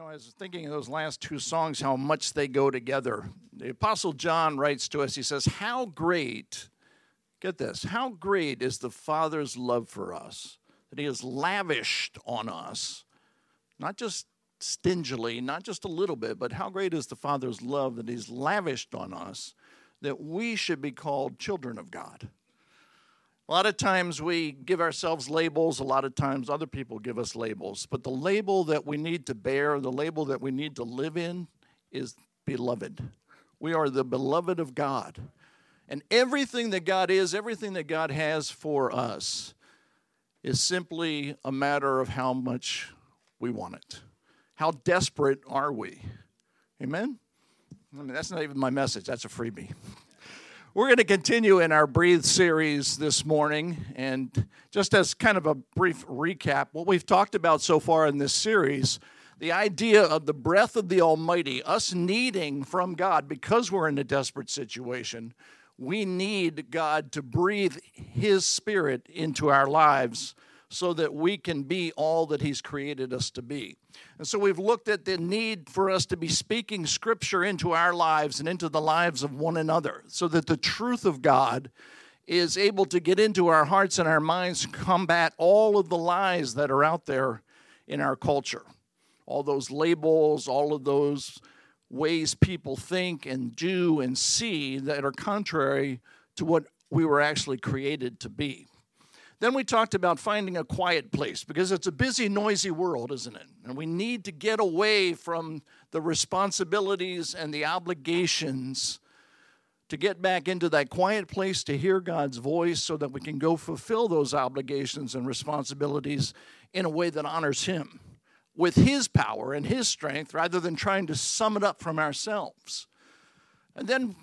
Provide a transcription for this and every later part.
know, I was thinking of those last two songs, how much they go together. The Apostle John writes to us, he says, How great, get this, how great is the Father's love for us, that he has lavished on us, not just stingily, not just a little bit, but how great is the Father's love that he's lavished on us, that we should be called children of God. A lot of times we give ourselves labels, a lot of times other people give us labels. But the label that we need to bear, the label that we need to live in, is beloved. We are the beloved of God. And everything that God is, everything that God has for us, is simply a matter of how much we want it. How desperate are we? Amen? I mean, that's not even my message, that's a freebie. We're going to continue in our Breathe series this morning. And just as kind of a brief recap, what we've talked about so far in this series, the idea of the breath of the Almighty, us needing from God because we're in a desperate situation, we need God to breathe His Spirit into our lives so that we can be all that He's created us to be. And so we've looked at the need for us to be speaking Scripture into our lives and into the lives of one another so that the truth of God is able to get into our hearts and our minds and combat all of the lies that are out there in our culture. All those labels, all of those ways people think and do and see that are contrary to what we were actually created to be. Then we talked about finding a quiet place because it's a busy, noisy world, isn't it? And we need to get away from the responsibilities and the obligations to get back into that quiet place to hear God's voice so that we can go fulfill those obligations and responsibilities in a way that honors Him with His power and His strength rather than trying to sum it up from ourselves. And then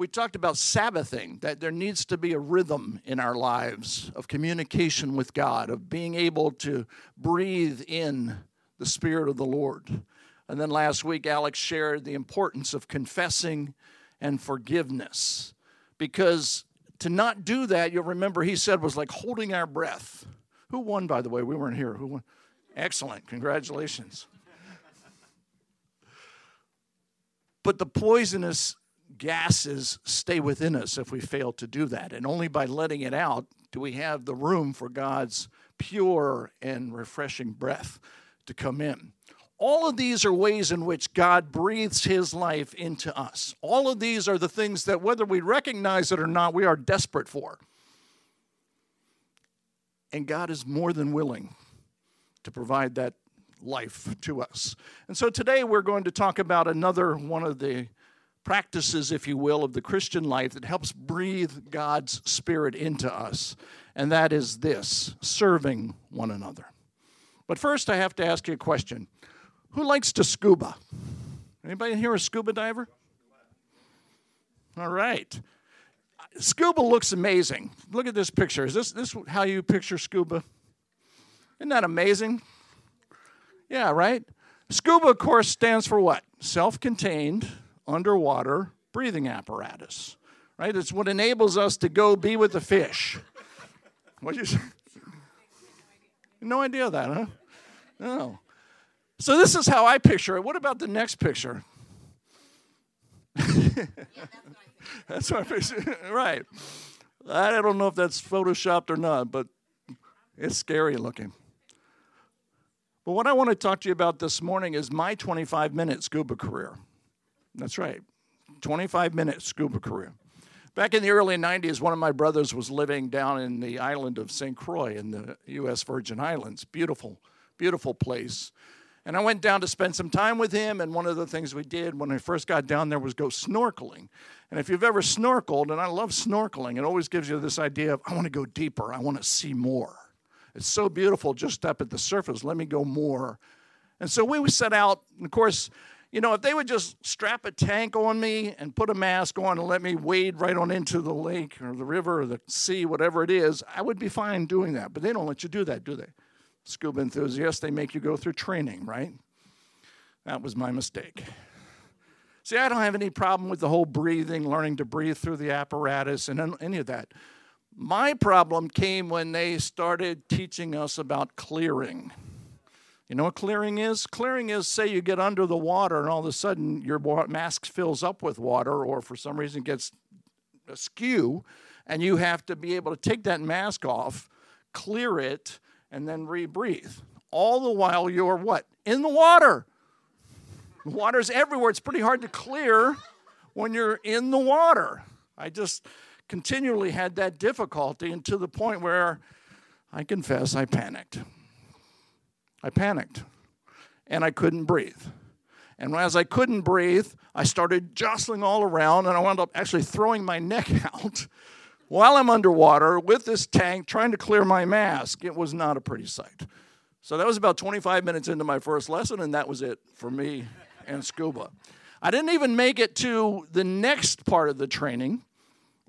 we talked about Sabbathing, that there needs to be a rhythm in our lives of communication with God, of being able to breathe in the Spirit of the Lord. And then last week, Alex shared the importance of confessing and forgiveness. Because to not do that, you'll remember he said was like holding our breath. Who won, by the way? We weren't here. Who won? Excellent. Congratulations. But the poisonous gases stay within us if we fail to do that. And only by letting it out do we have the room for God's pure and refreshing breath to come in. All of these are ways in which God breathes his life into us. All of these are the things that, whether we recognize it or not, we are desperate for. And God is more than willing to provide that life to us. And so today we're going to talk about another one of the practices, if you will, of the Christian life that helps breathe God's Spirit into us. And that is this serving one another. But first, I have to ask you a question Who likes to scuba? Anybody here a scuba diver? All right. Scuba looks amazing. Look at this picture. Is this, this how you picture scuba? Isn't that amazing? Yeah, right? Scuba, of course, stands for what? Self contained, underwater breathing apparatus, right? It's what enables us to go be with the fish. What you say? No idea that, huh? No. So this is how I picture it. What about the next picture? that's what I picture. right. I don't know if that's photoshopped or not, but it's scary looking. But what I want to talk to you about this morning is my 25 minute scuba career. That's right. 25 minute scuba career. Back in the early 90s, one of my brothers was living down in the island of St. Croix in the U.S. Virgin Islands. Beautiful, beautiful place. And I went down to spend some time with him. And one of the things we did when I first got down there was go snorkeling. And if you've ever snorkeled, and I love snorkeling, it always gives you this idea of, I want to go deeper, I want to see more. It's so beautiful just up at the surface. Let me go more. And so we set out. And of course, you know, if they would just strap a tank on me and put a mask on and let me wade right on into the lake or the river or the sea, whatever it is, I would be fine doing that. But they don't let you do that, do they? Scuba enthusiasts, they make you go through training, right? That was my mistake. See, I don't have any problem with the whole breathing, learning to breathe through the apparatus, and any of that. My problem came when they started teaching us about clearing. You know what clearing is? Clearing is say you get under the water and all of a sudden your mask fills up with water or for some reason gets askew and you have to be able to take that mask off, clear it, and then rebreathe. All the while you're what? In the water. The water's everywhere. It's pretty hard to clear when you're in the water. I just continually had that difficulty and to the point where I confess I panicked. I panicked and I couldn't breathe. And as I couldn't breathe, I started jostling all around and I wound up actually throwing my neck out while I'm underwater with this tank trying to clear my mask. It was not a pretty sight. So that was about 25 minutes into my first lesson, and that was it for me and scuba. I didn't even make it to the next part of the training,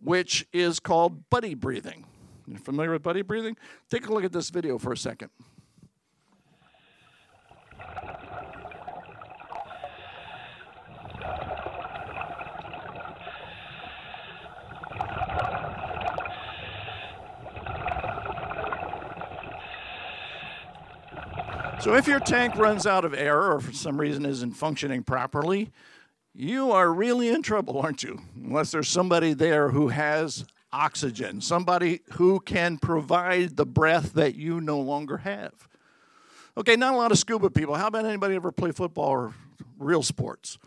which is called buddy breathing. You familiar with buddy breathing? Take a look at this video for a second. So if your tank runs out of air or for some reason isn't functioning properly, you are really in trouble, aren't you? Unless there's somebody there who has oxygen, somebody who can provide the breath that you no longer have. Okay, not a lot of scuba people. How about anybody ever play football or real sports?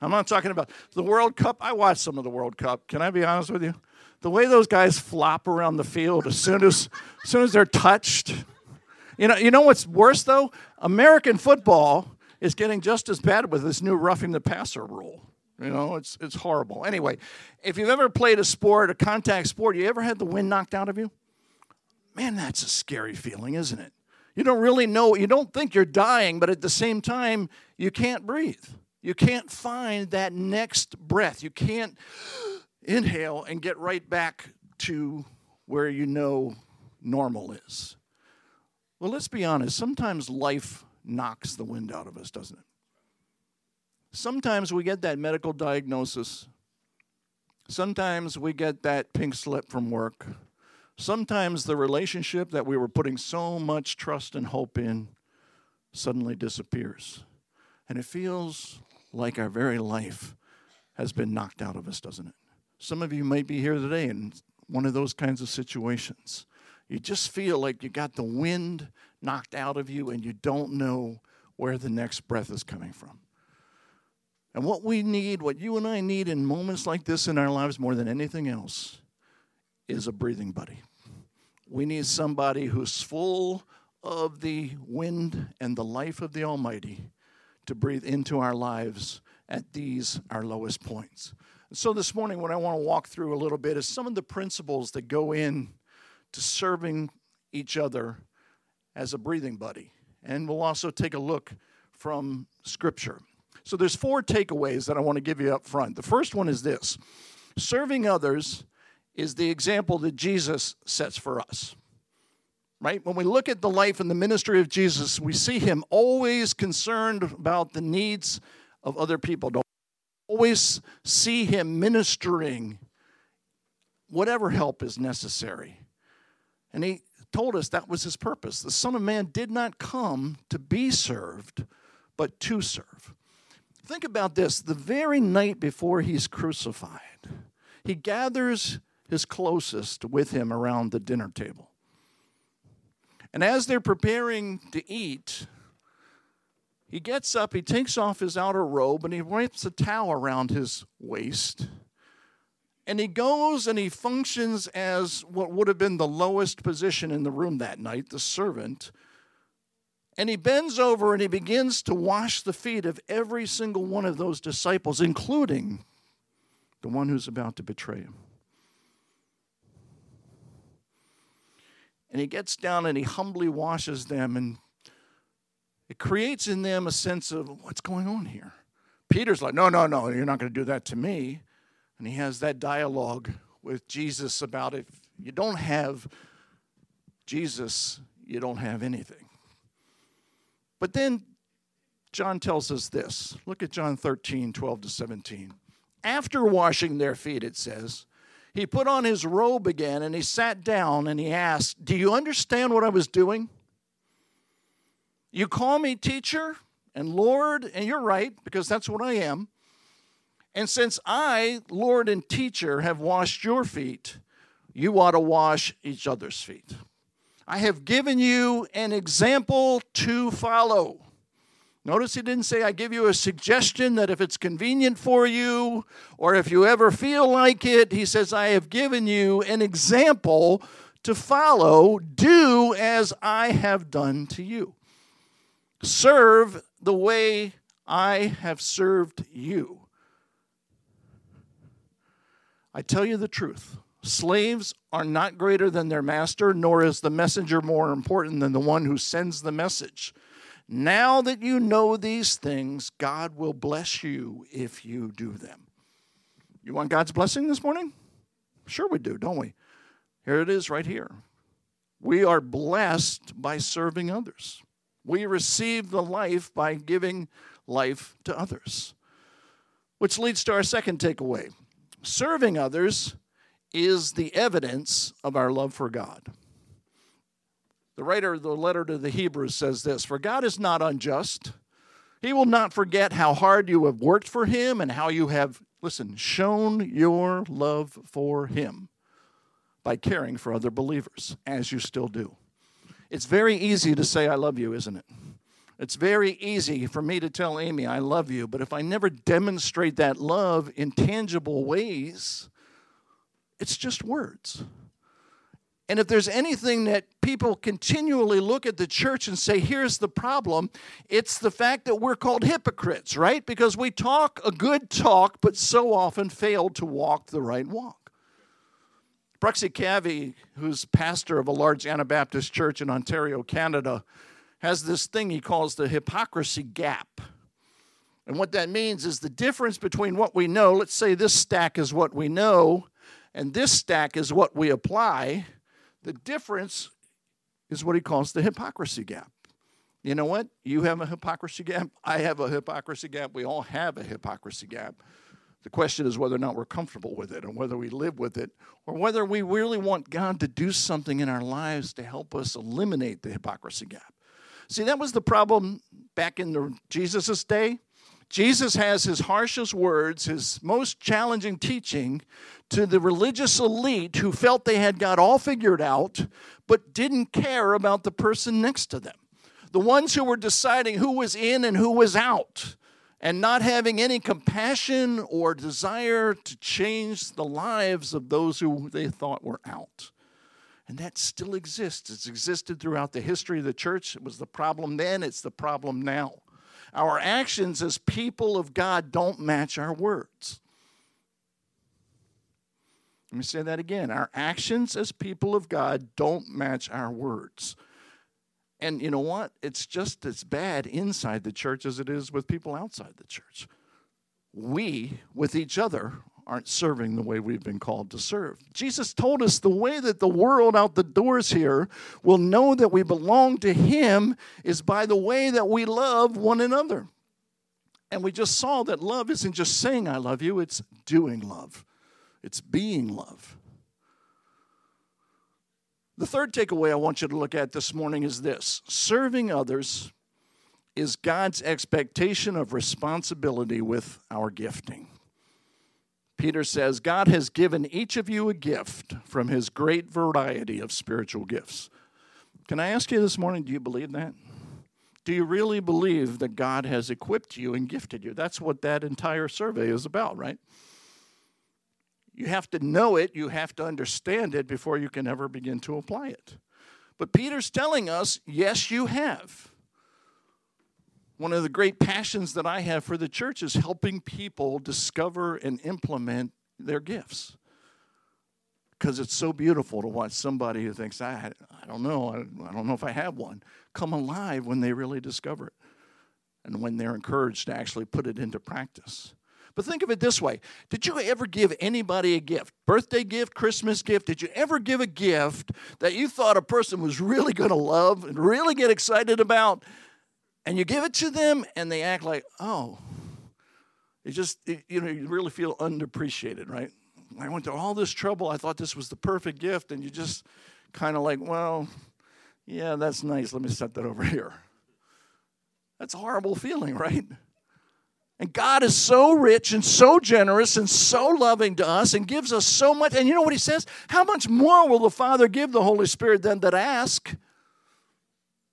I'm not talking about the World Cup. I watched some of the World Cup. Can I be honest with you? The way those guys flop around the field as soon as, as soon as they're touched, you know, you know what's worse though? American football is getting just as bad with this new roughing the passer rule. You know, it's it's horrible. Anyway, if you've ever played a sport, a contact sport, you ever had the wind knocked out of you? Man, that's a scary feeling, isn't it? You don't really know, you don't think you're dying, but at the same time, you can't breathe. You can't find that next breath. You can't inhale and get right back to where you know normal is. Well, let's be honest. Sometimes life knocks the wind out of us, doesn't it? Sometimes we get that medical diagnosis. Sometimes we get that pink slip from work. Sometimes the relationship that we were putting so much trust and hope in suddenly disappears. And it feels like our very life has been knocked out of us, doesn't it? Some of you might be here today in one of those kinds of situations. You just feel like you got the wind knocked out of you and you don't know where the next breath is coming from. And what we need, what you and I need in moments like this in our lives more than anything else, is a breathing buddy. We need somebody who's full of the wind and the life of the Almighty to breathe into our lives at these, our lowest points. So, this morning, what I want to walk through a little bit is some of the principles that go in to serving each other as a breathing buddy. And we'll also take a look from Scripture. So there's four takeaways that I want to give you up front. The first one is this serving others is the example that Jesus sets for us. Right? When we look at the life and the ministry of Jesus, we see him always concerned about the needs of other people. Don't always see him ministering whatever help is necessary. And he told us that was his purpose. The Son of Man did not come to be served, but to serve. Think about this the very night before he's crucified, he gathers his closest with him around the dinner table. And as they're preparing to eat, he gets up, he takes off his outer robe, and he wraps a towel around his waist and he goes and he functions as what would have been the lowest position in the room that night, the servant. And he bends over and he begins to wash the feet of every single one of those disciples, including the one who's about to betray him. And he gets down and he humbly washes them, and it creates in them a sense of what's going on here. Peter's like, No, no, no, you're not going to do that to me. And he has that dialogue with Jesus about if you don't have Jesus, you don't have anything. But then John tells us this. Look at John 13, 12 to 17. After washing their feet, it says, he put on his robe again and he sat down and he asked, Do you understand what I was doing? You call me teacher and Lord, and you're right, because that's what I am. And since I, Lord and teacher, have washed your feet, you ought to wash each other's feet. I have given you an example to follow. Notice he didn't say, I give you a suggestion that if it's convenient for you or if you ever feel like it, he says, I have given you an example to follow. Do as I have done to you. Serve the way I have served you. I tell you the truth. Slaves are not greater than their master, nor is the messenger more important than the one who sends the message. Now that you know these things, God will bless you if you do them. You want God's blessing this morning? Sure, we do, don't we? Here it is right here. We are blessed by serving others. We receive the life by giving life to others. Which leads to our second takeaway serving others is the evidence of our love for God. The writer of the letter to the Hebrews says this For God is not unjust. He will not forget how hard you have worked for Him and how you have, listen, shown your love for Him by caring for other believers, as you still do. It's very easy to say, I love you, isn't it? It's very easy for me to tell Amy, I love you, but if I never demonstrate that love in tangible ways, it's just words. And if there's anything that people continually look at the church and say, here's the problem, it's the fact that we're called hypocrites, right? Because we talk a good talk, but so often fail to walk the right walk. Bruxy Cavey, who's pastor of a large Anabaptist church in Ontario, Canada, has this thing he calls the hypocrisy gap. And what that means is the difference between what we know, let's say this stack is what we know, and this stack is what we apply the difference is what he calls the hypocrisy gap. You know what? You have a hypocrisy gap. I have a hypocrisy gap. We all have a hypocrisy gap. The question is whether or not we're comfortable with it and whether we live with it or whether we really want God to do something in our lives to help us eliminate the hypocrisy gap. See, that was the problem back in Jesus' day. Jesus has his harshest words, his most challenging teaching to the religious elite who felt they had got all figured out, but didn't care about the person next to them. The ones who were deciding who was in and who was out, and not having any compassion or desire to change the lives of those who they thought were out. And that still exists. It's existed throughout the history of the church. It was the problem then, it's the problem now. Our actions as people of God don't match our words. Let me say that again. Our actions as people of God don't match our words. And you know what? It's just as bad inside the church as it is with people outside the church. We, with each other, aren't serving the way we've been called to serve. Jesus told us the way that the world out the doors here will know that we belong to Him is by the way that we love one another. And we just saw that love isn't just saying I love you, it's doing love it's being love. The third takeaway I want you to look at this morning is this serving others is God's expectation of responsibility with our gifting. Peter says, God has given each of you a gift from his great variety of spiritual gifts. Can I ask you this morning, do you believe that? Do you really believe that God has equipped you and gifted you? That's what that entire survey is about, right? You have to know it, you have to understand it before you can ever begin to apply it. But Peter's telling us, yes, you have. One of the great passions that I have for the church is helping people discover and implement their gifts. Because it's so beautiful to watch somebody who thinks, I, I don't know, I, I don't know if I have one, come alive when they really discover it and when they're encouraged to actually put it into practice. But think of it this way Did you ever give anybody a gift? Birthday gift, Christmas gift? Did you ever give a gift that you thought a person was really going to love and really get excited about? And you give it to them and they act like, oh, it just, it, you know, you really feel underappreciated, right? I went through all this trouble. I thought this was the perfect gift. And you just kind of like, well, yeah, that's nice. Let me set that over here. That's a horrible feeling, right? And God is so rich and so generous and so loving to us and gives us so much. And you know what he says? How much more will the Father give the Holy Spirit than that ask?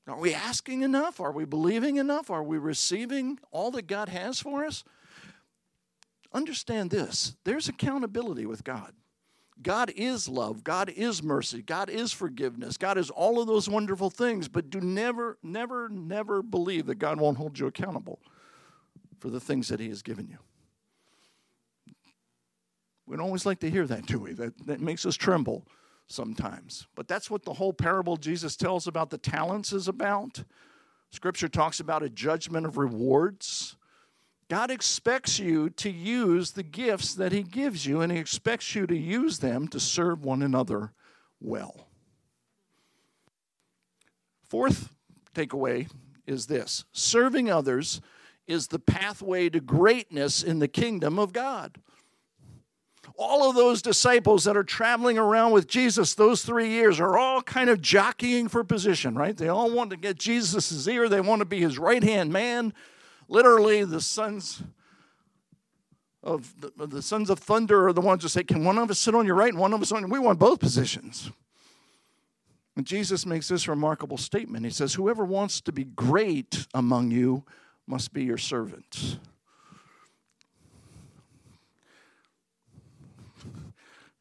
Are we asking enough? Are we believing enough? Are we receiving all that God has for us? Understand this there's accountability with God. God is love. God is mercy. God is forgiveness. God is all of those wonderful things, but do never, never, never believe that God won't hold you accountable for the things that He has given you. We don't always like to hear that, do we? That, that makes us tremble sometimes. But that's what the whole parable Jesus tells about the talents is about. Scripture talks about a judgment of rewards. God expects you to use the gifts that He gives you, and He expects you to use them to serve one another well. Fourth takeaway is this serving others is the pathway to greatness in the kingdom of God. All of those disciples that are traveling around with Jesus those three years are all kind of jockeying for position, right? They all want to get Jesus' ear, they want to be his right hand man literally the sons of the, the, sons of thunder are the ones who say, Can one of us sit on your right and one of us on your We want both positions. And Jesus makes this remarkable statement. He says, Whoever wants to be great among you must be your servant.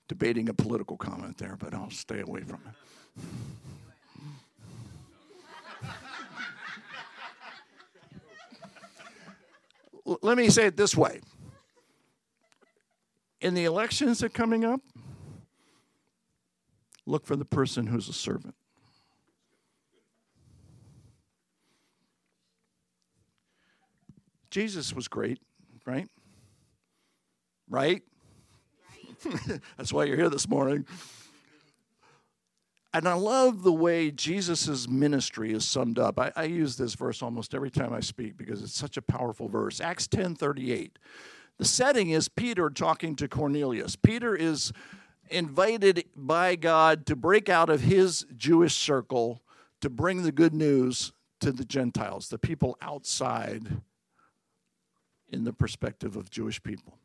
Debating a political comment there, but I'll stay away from it. let me say it this way in the elections that are coming up, look for the person who's a servant. Jesus was great, right? Right? That's why you're here this morning. And I love the way Jesus' ministry is summed up. I, I, use this verse almost every time I speak because it's such a powerful verse. Acts 10 38. The setting is Peter talking to Cornelius. Peter is invited by God to break out of his Jewish circle to bring the good news to the Gentiles, the people outside in the perspective of Jewish people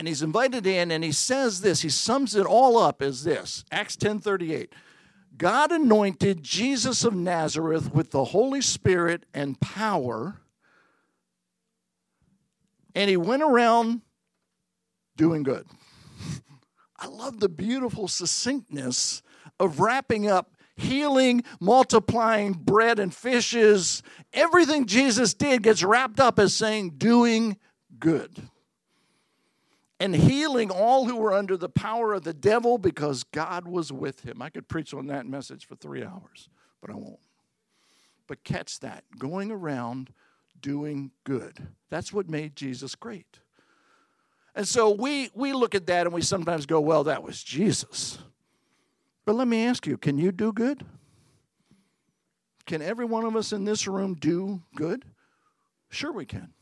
and he's invited in and he says this he sums it all up as this acts 10.38 god anointed jesus of nazareth with the holy spirit and power and he went around doing good. I love the beautiful succinctness of wrapping up healing multiplying bread and fishes. Everything jesus did gets wrapped up as saying doing good and healing all who were under the power of the devil because God was with him. I could preach on that message for three hours, but I won't. But catch that going around doing good. That's what made Jesus great. And so we, we look at that and we sometimes go, well, that was Jesus. But let me ask you can you do good? Can every one of us in this room do good? Sure, we can.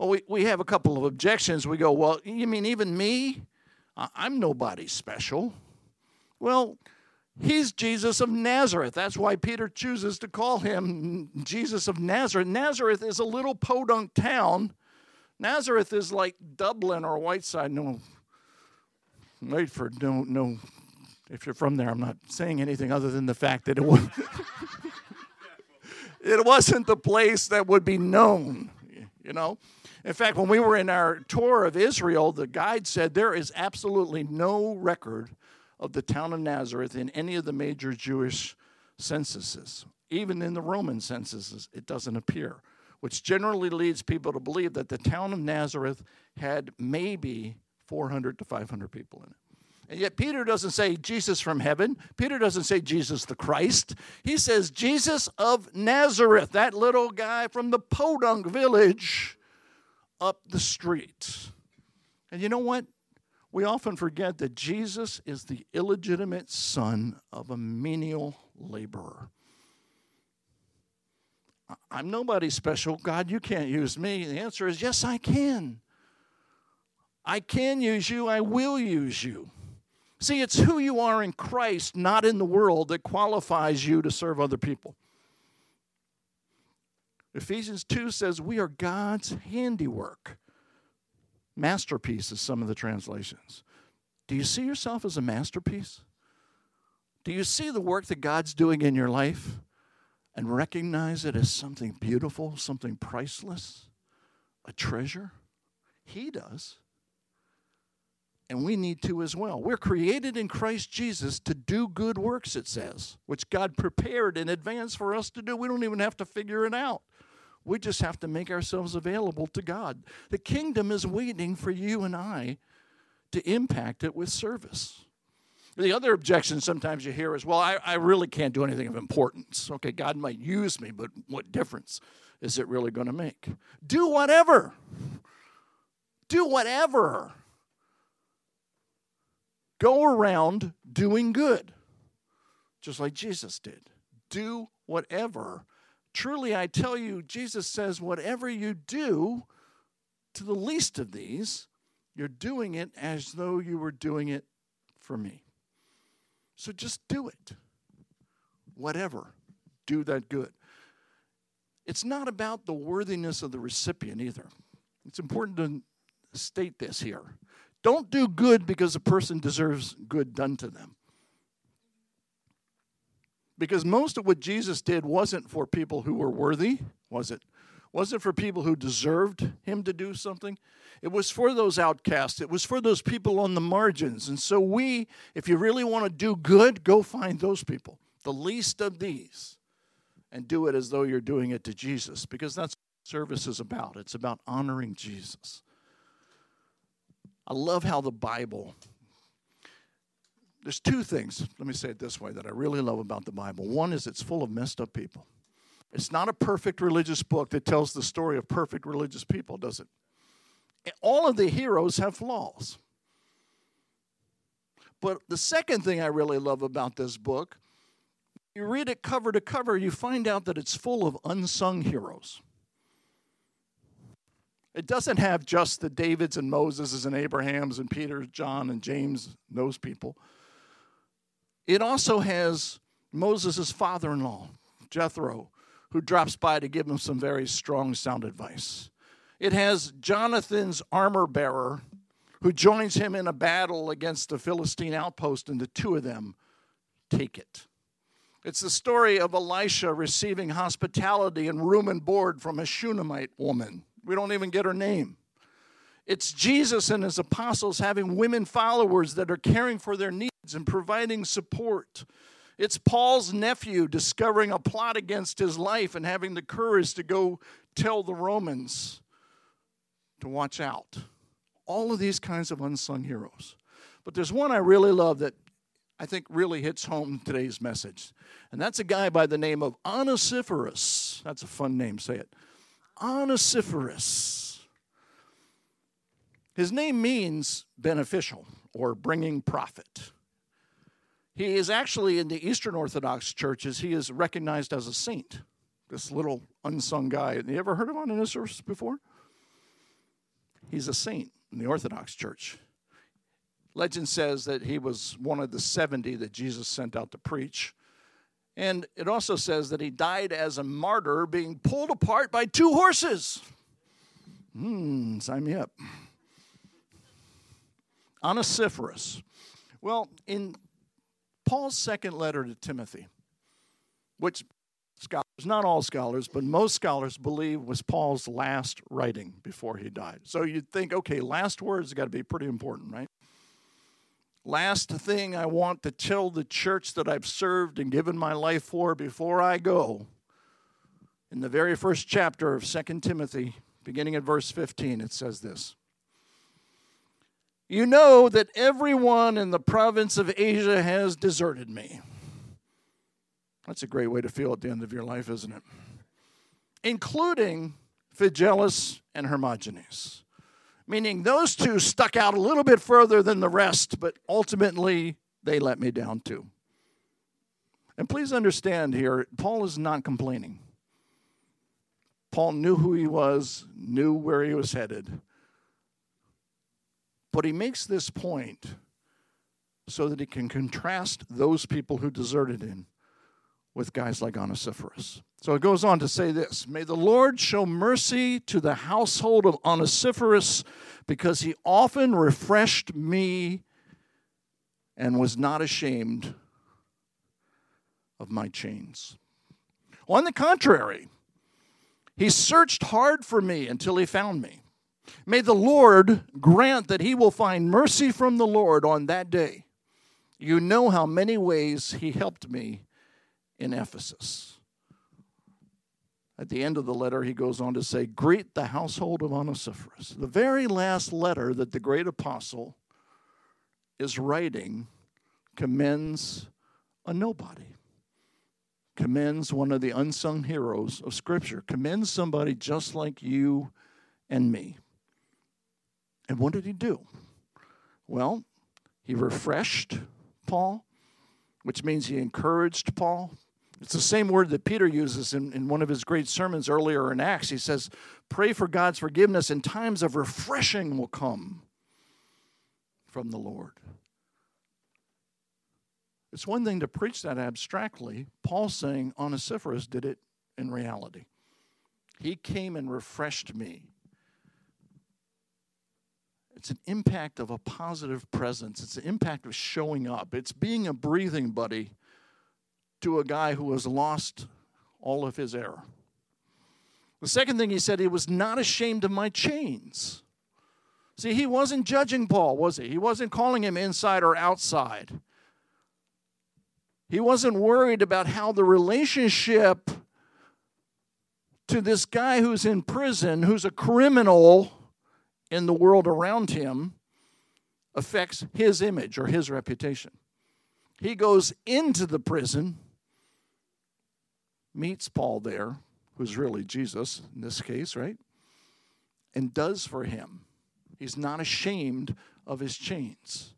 Well, we, we have a couple of objections. We go, well, you mean even me? I'm nobody special. Well, he's Jesus of Nazareth. That's why Peter chooses to call him Jesus of Nazareth. Nazareth is a little podunk town. Nazareth is like Dublin or Whiteside. No, wait for no no. If you're from there, I'm not saying anything other than the fact that it was. it wasn't the place that would be known, you know. In fact, when we were in our tour of Israel, the guide said there is absolutely no record of the town of Nazareth in any of the major Jewish censuses. Even in the Roman censuses, it doesn't appear, which generally leads people to believe that the town of Nazareth had maybe 400 to 500 people in it. And yet, Peter doesn't say Jesus from heaven. Peter doesn't say Jesus the Christ. He says Jesus of Nazareth, that little guy from the Podunk village up the street. And you know what? We often forget that Jesus is the illegitimate son of a menial laborer. I'm nobody special. God, you can't use me. The answer is yes, I can. I can use you. I will use you. See, it's who you are in Christ, not in the world, that qualifies you to serve other people. Ephesians 2 says we are God's handiwork. Masterpiece is some of the translations. Do you see yourself as a masterpiece? Do you see the work that God's doing in your life and recognize it as something beautiful, something priceless, a treasure? He does. And we need to as well. We're created in Christ Jesus to do good works, it says, which God prepared in advance for us to do. We don't even have to figure it out. We just have to make ourselves available to God. The kingdom is waiting for you and I to impact it with service. The other objection sometimes you hear is, well, I, I really can't do anything of importance. Okay, God might use me, but what difference is it really going to make? Do whatever. Do whatever. Go around doing good, just like Jesus did. Do whatever. Truly, I tell you, Jesus says, whatever you do to the least of these, you're doing it as though you were doing it for me. So just do it. Whatever. Do that good. It's not about the worthiness of the recipient either. It's important to state this here. Don't do good because a person deserves good done to them. Because most of what Jesus did wasn't for people who were worthy, was it? Wasn't for people who deserved him to do something. It was for those outcasts. It was for those people on the margins. And so, we, if you really want to do good, go find those people, the least of these, and do it as though you're doing it to Jesus, because that's what service is about. It's about honoring Jesus. I love how the Bible, there's two things, let me say it this way, that I really love about the Bible. One is it's full of messed up people. It's not a perfect religious book that tells the story of perfect religious people, does it? All of the heroes have flaws. But the second thing I really love about this book, you read it cover to cover, you find out that it's full of unsung heroes. It doesn't have just the Davids and Moses and Abrahams and Peter, John and James, those people. It also has Moses' father in law, Jethro, who drops by to give him some very strong sound advice. It has Jonathan's armor bearer, who joins him in a battle against a Philistine outpost, and the two of them take it. It's the story of Elisha receiving hospitality and room and board from a Shunammite woman. We don't even get her name. It's Jesus and his apostles having women followers that are caring for their needs and providing support. It's Paul's nephew discovering a plot against his life and having the courage to go tell the Romans to watch out. All of these kinds of unsung heroes. But there's one I really love that I think really hits home today's message. And that's a guy by the name of Onesiphorus. That's a fun name, say it. Onesiphorus. His name means beneficial or bringing profit. He is actually in the Eastern Orthodox churches, he is recognized as a saint. This little unsung guy. Have you ever heard of Onesiphorus before? He's a saint in the Orthodox Church. Legend says that he was one of the 70 that Jesus sent out to preach. And it also says that he died as a martyr being pulled apart by two horses. Hmm, sign me up. Onesiphorus. Well, in Paul's second letter to Timothy, which scholars, not all scholars, but most scholars believe was Paul's last writing before he died. So you'd think, okay, last words got to be pretty important, right? Last thing I want to tell the church that I've served and given my life for before I go. In the very first chapter of 2 Timothy, beginning at verse 15, it says this You know that everyone in the province of Asia has deserted me. That's a great way to feel at the end of your life, isn't it? Including Phygellus and Hermogenes meaning those two stuck out a little bit further than the rest, but ultimately they let me down too. And please understand here, Paul is not complaining. Paul knew who he was, knew where he was headed. But he makes this point so that he can contrast those people who deserted him with guys like Onesiphorus. So it goes on to say this May the Lord show mercy to the household of Onesiphorus because he often refreshed me and was not ashamed of my chains. On the contrary, he searched hard for me until he found me. May the Lord grant that he will find mercy from the Lord on that day. You know how many ways he helped me in Ephesus. At the end of the letter, he goes on to say, Greet the household of Onesiphorus. The very last letter that the great apostle is writing commends a nobody, commends one of the unsung heroes of Scripture, commends somebody just like you and me. And what did he do? Well, he refreshed Paul, which means he encouraged Paul. It's the same word that Peter uses in, in one of his great sermons earlier in Acts. He says, Pray for God's forgiveness, and times of refreshing will come from the Lord. It's one thing to preach that abstractly. Paul saying Onesiphorus did it in reality. He came and refreshed me. It's an impact of a positive presence. It's an impact of showing up. It's being a breathing buddy to a guy who has lost all of his air. The second thing he said, he was not ashamed of my chains. See, he wasn't judging Paul, was he? He wasn't calling him inside or outside. He wasn't worried about how the relationship to this guy who's in prison, who's a criminal, in the world around him affects his image or his reputation. He goes into the prison, meets Paul there, who's really Jesus in this case, right? And does for him. He's not ashamed of his chains.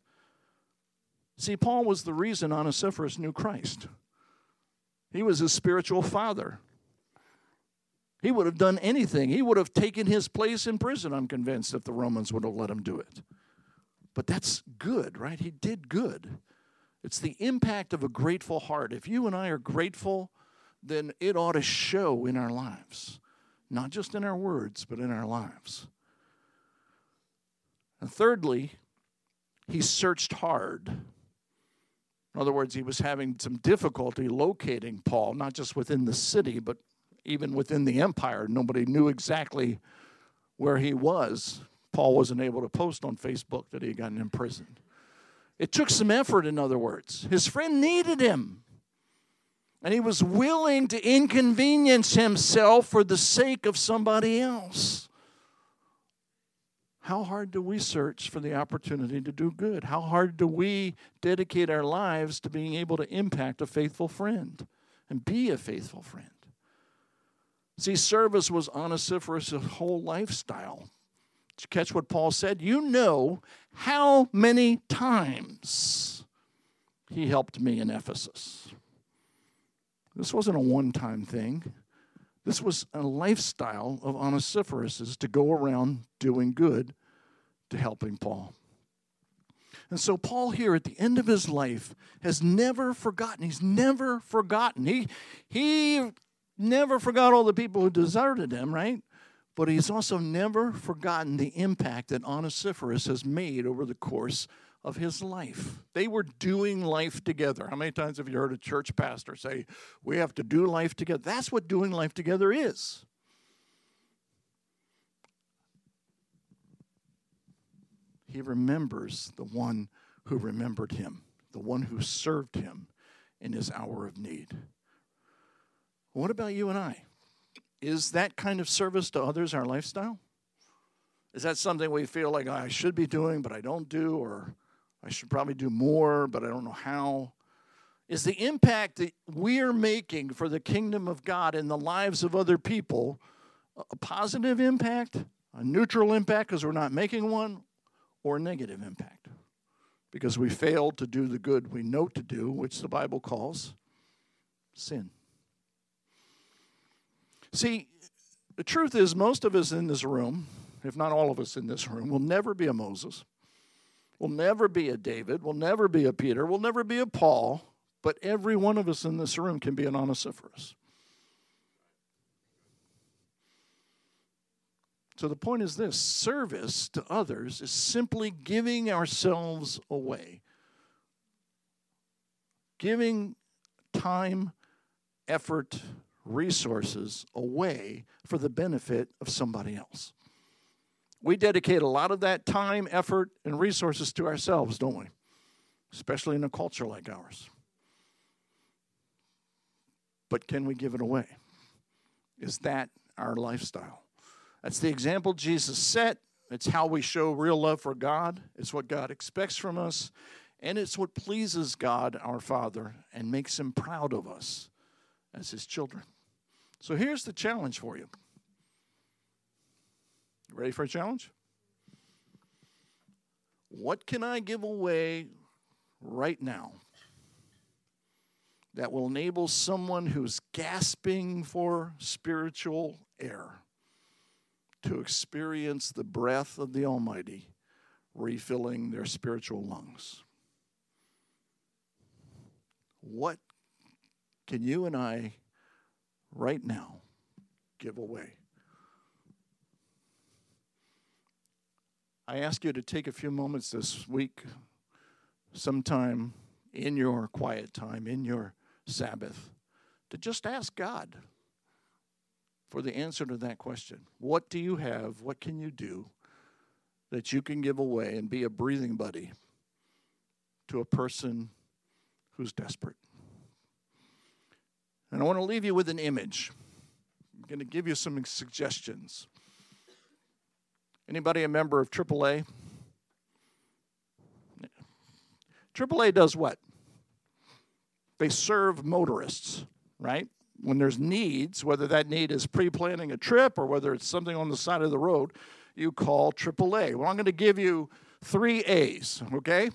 See, Paul was the reason Onesiphorus knew Christ. He was his spiritual father. He would have done anything. He would have taken his place in prison, I'm convinced, if the Romans would have let him do it. But that's good, right? He did good. It's the impact of a grateful heart. If you and I are grateful, then it ought to show in our lives, not just in our words, but in our lives. And thirdly, he searched hard. In other words, he was having some difficulty locating Paul, not just within the city, but even within the empire, nobody knew exactly where he was. Paul wasn't able to post on Facebook that he had gotten imprisoned. It took some effort, in other words. His friend needed him. And he was willing to inconvenience himself for the sake of somebody else. How hard do we search for the opportunity to do good? How hard do we dedicate our lives to being able to impact a faithful friend and be a faithful friend? See, service was Onesiphorus' whole lifestyle. Did you catch what Paul said? You know how many times he helped me in Ephesus. This wasn't a one time thing. This was a lifestyle of Onesiphorus's to go around doing good to helping Paul. And so, Paul, here at the end of his life, has never forgotten. He's never forgotten. He, he never forgot all the people who deserted him, right? But he's also never forgotten the impact that Onesiphorus has made over the course of his life. They were doing life together. How many times have you heard a church pastor say, We have to do life together? That's what doing life together is. He remembers the one who remembered him, the one who served him in his hour of need. What about you and I? Is that kind of service to others our lifestyle? Is that something we feel like oh, I should be doing, but I don't do, or I should probably do more, but I don't know how? Is the impact that we're making for the kingdom of God in the lives of other people a positive impact, a neutral impact because we're not making one, or a negative impact because we failed to do the good we know to do, which the Bible calls sin? See, the truth is, most of us in this room, if not all of us in this room, will never be a Moses, will never be a David, will never be a Peter, will never be a Paul, But every one of us in this room can be an Onesiphorus. So the point is this service to others is simply giving ourselves away, giving time, effort, resources away for the benefit of somebody else. We dedicate a lot of that time, effort, and resources to ourselves, don't we? Especially in a culture like ours. But can we give it away? Is that our lifestyle? That's the example Jesus set. It's how we show real love for God. It's what God expects from us. And it's what pleases God, our Father, and makes Him proud of us as His children. So here's the challenge for you. Ready for a challenge? What can I give away right now that will enable someone who's gasping for spiritual air to experience the breath of the Almighty refilling their spiritual lungs? What can you and I right now give away? I ask you to take a few moments this week, sometime in your quiet time, in your Sabbath, to just ask God for the answer to that question. What do you have? What can you do that you can give away and be a breathing buddy to a person who's desperate? And I want to leave you with an image. I'm going to give you some suggestions. Anybody a member of AAA? AAA does what? They serve motorists, right? When there's needs, whether that need is pre planning a trip or whether it's something on the side of the road, you call AAA. Well, I'm going to give you three A's, okay?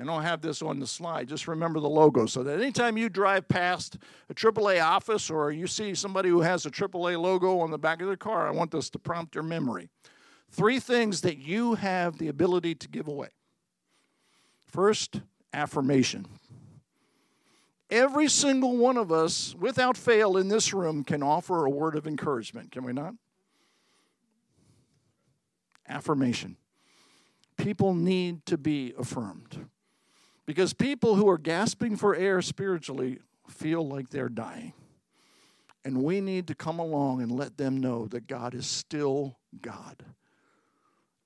I don't have this on the slide. Just remember the logo so that anytime you drive past a AAA office or you see somebody who has a AAA logo on the back of their car, I want this to prompt your memory. Three things that you have the ability to give away. First, affirmation. Every single one of us, without fail, in this room can offer a word of encouragement, can we not? Affirmation. People need to be affirmed. Because people who are gasping for air spiritually feel like they're dying. And we need to come along and let them know that God is still God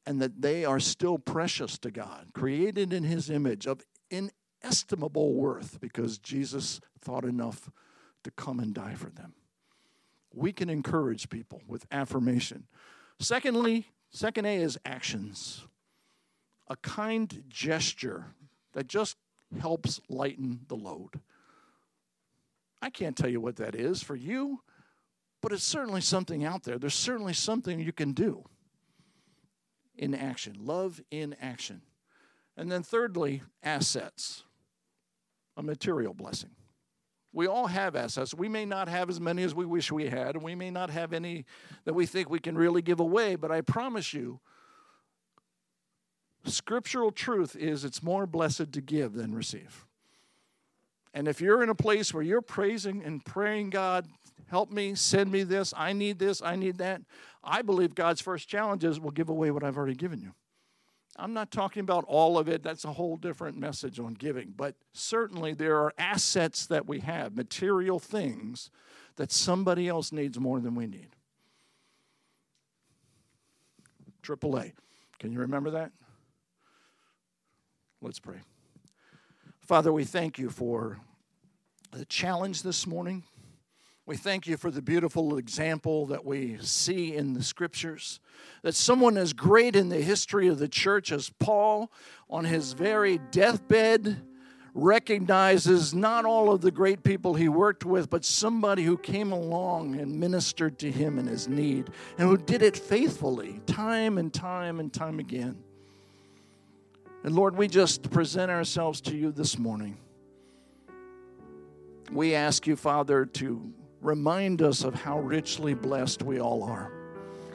and that they are still precious to God, created in His image of inestimable worth because Jesus thought enough to come and die for them. We can encourage people with affirmation. Secondly, second A is actions. A kind gesture that just helps lighten the load. I can't tell you what that is for you, but it's certainly something out there. There's certainly something you can do in action, love in action. And then, thirdly, assets, a material blessing. We all have assets. We may not have as many as we wish we had, and we may not have any that we think we can really give away, but I promise you, scriptural truth is it's more blessed to give than receive. And if you're in a place where you're praising and praying God, help me, send me this, I need this, I need that, I believe God's first challenge is, well, give away what I've already given you. I'm not talking about all of it. That's a whole different message on giving. But certainly there are assets that we have, material things that somebody else needs more than we need. AAA. Can you remember that? Let's pray. Father, we thank you for the challenge this morning. We thank you for the beautiful example that we see in the scriptures. That someone as great in the history of the church as Paul, on his very deathbed, recognizes not all of the great people he worked with, but somebody who came along and ministered to him in his need and who did it faithfully, time and time and time again. And Lord, we just present ourselves to you this morning. We ask you, Father, to remind us of how richly blessed we all are.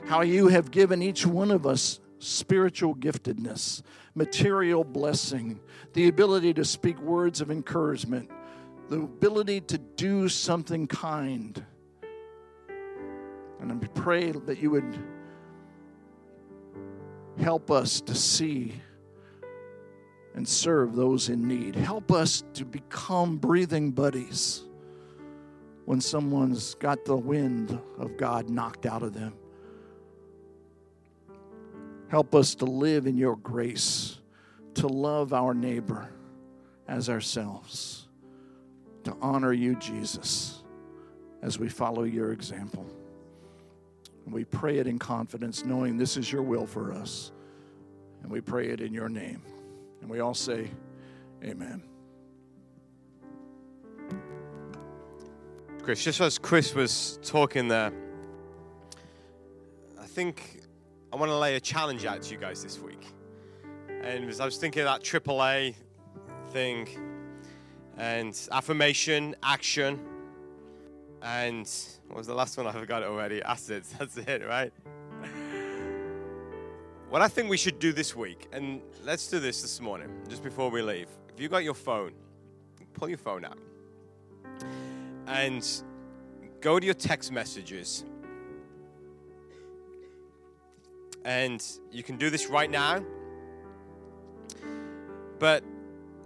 How you have given each one of us spiritual giftedness, material blessing, the ability to speak words of encouragement, the ability to do something kind. And I pray that you would help us to see and serve those in need. Help us to become breathing buddies when someone's got the wind of God knocked out of them. Help us to live in your grace, to love our neighbor as ourselves, to honor you, Jesus, as we follow your example. And we pray it in confidence, knowing this is your will for us. And we pray it in your name. And we all say, Amen. Chris, just as Chris was talking there, I think I want to lay a challenge out to you guys this week. And as I was thinking of that AAA thing and affirmation, action, and what was the last one? I forgot it already. Assets. That's it, right? What I think we should do this week, and let's do this this morning, just before we leave. If you got your phone, pull your phone out and go to your text messages. And you can do this right now. But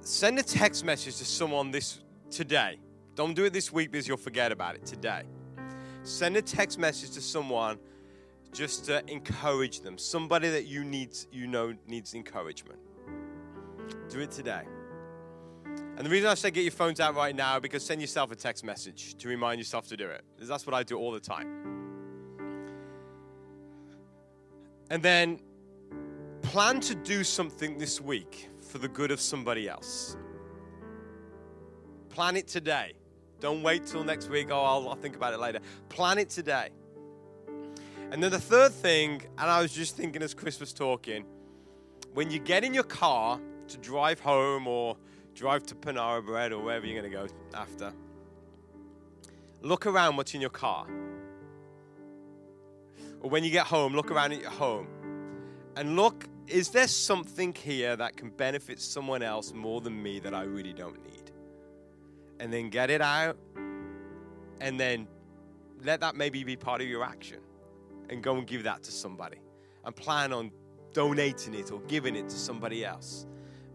send a text message to someone this today. Don't do it this week because you'll forget about it today. Send a text message to someone just to encourage them. Somebody that you need you know needs encouragement. Do it today. And the reason I say get your phones out right now because send yourself a text message to remind yourself to do it. That's what I do all the time. And then plan to do something this week for the good of somebody else. Plan it today. Don't wait till next week. Oh, I'll, I'll think about it later. Plan it today. And then the third thing, and I was just thinking as Chris was talking, when you get in your car to drive home or drive to Panera Bread or wherever you're going to go after, look around what's in your car. Or when you get home, look around at your home and look is there something here that can benefit someone else more than me that I really don't need? And then get it out and then let that maybe be part of your action and go and give that to somebody and plan on donating it or giving it to somebody else.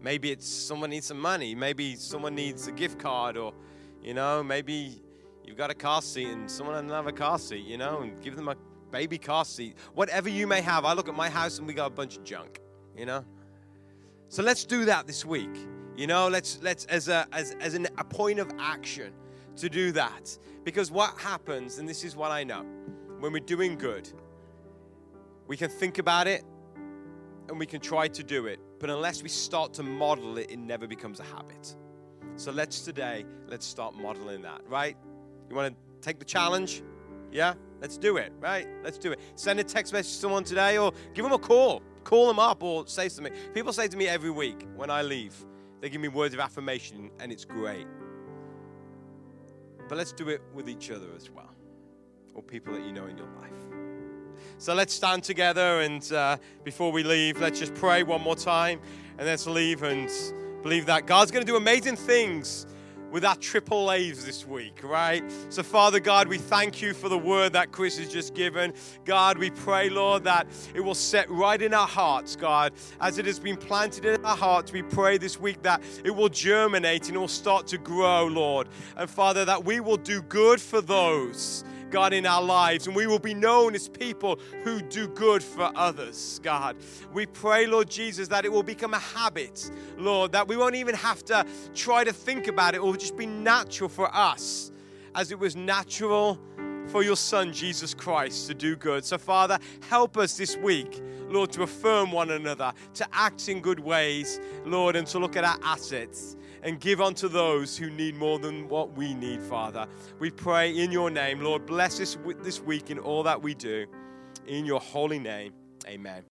Maybe it's someone needs some money, maybe someone needs a gift card, or you know, maybe you've got a car seat and someone doesn't have a car seat, you know, and give them a baby car seat. Whatever you may have. I look at my house and we got a bunch of junk, you know. So let's do that this week. You know, let's let's as a as, as an, a point of action to do that. Because what happens, and this is what I know, when we're doing good, we can think about it and we can try to do it, but unless we start to model it, it never becomes a habit. So let's today, let's start modeling that, right? You want to take the challenge? Yeah? Let's do it, right? Let's do it. Send a text message to someone today or give them a call. Call them up or say something. People say to me every week when I leave, they give me words of affirmation and it's great. But let's do it with each other as well, or people that you know in your life. So let's stand together and uh, before we leave, let's just pray one more time and let's leave and believe that God's going to do amazing things with our triple A's this week, right? So, Father God, we thank you for the word that Chris has just given. God, we pray, Lord, that it will set right in our hearts, God, as it has been planted in our hearts. We pray this week that it will germinate and it will start to grow, Lord. And Father, that we will do good for those God, in our lives, and we will be known as people who do good for others, God. We pray, Lord Jesus, that it will become a habit, Lord, that we won't even have to try to think about it, it will just be natural for us as it was natural for your Son, Jesus Christ, to do good. So, Father, help us this week, Lord, to affirm one another, to act in good ways, Lord, and to look at our assets and give unto those who need more than what we need, Father. We pray in your name, Lord, bless us this week in all that we do. In your holy name, amen.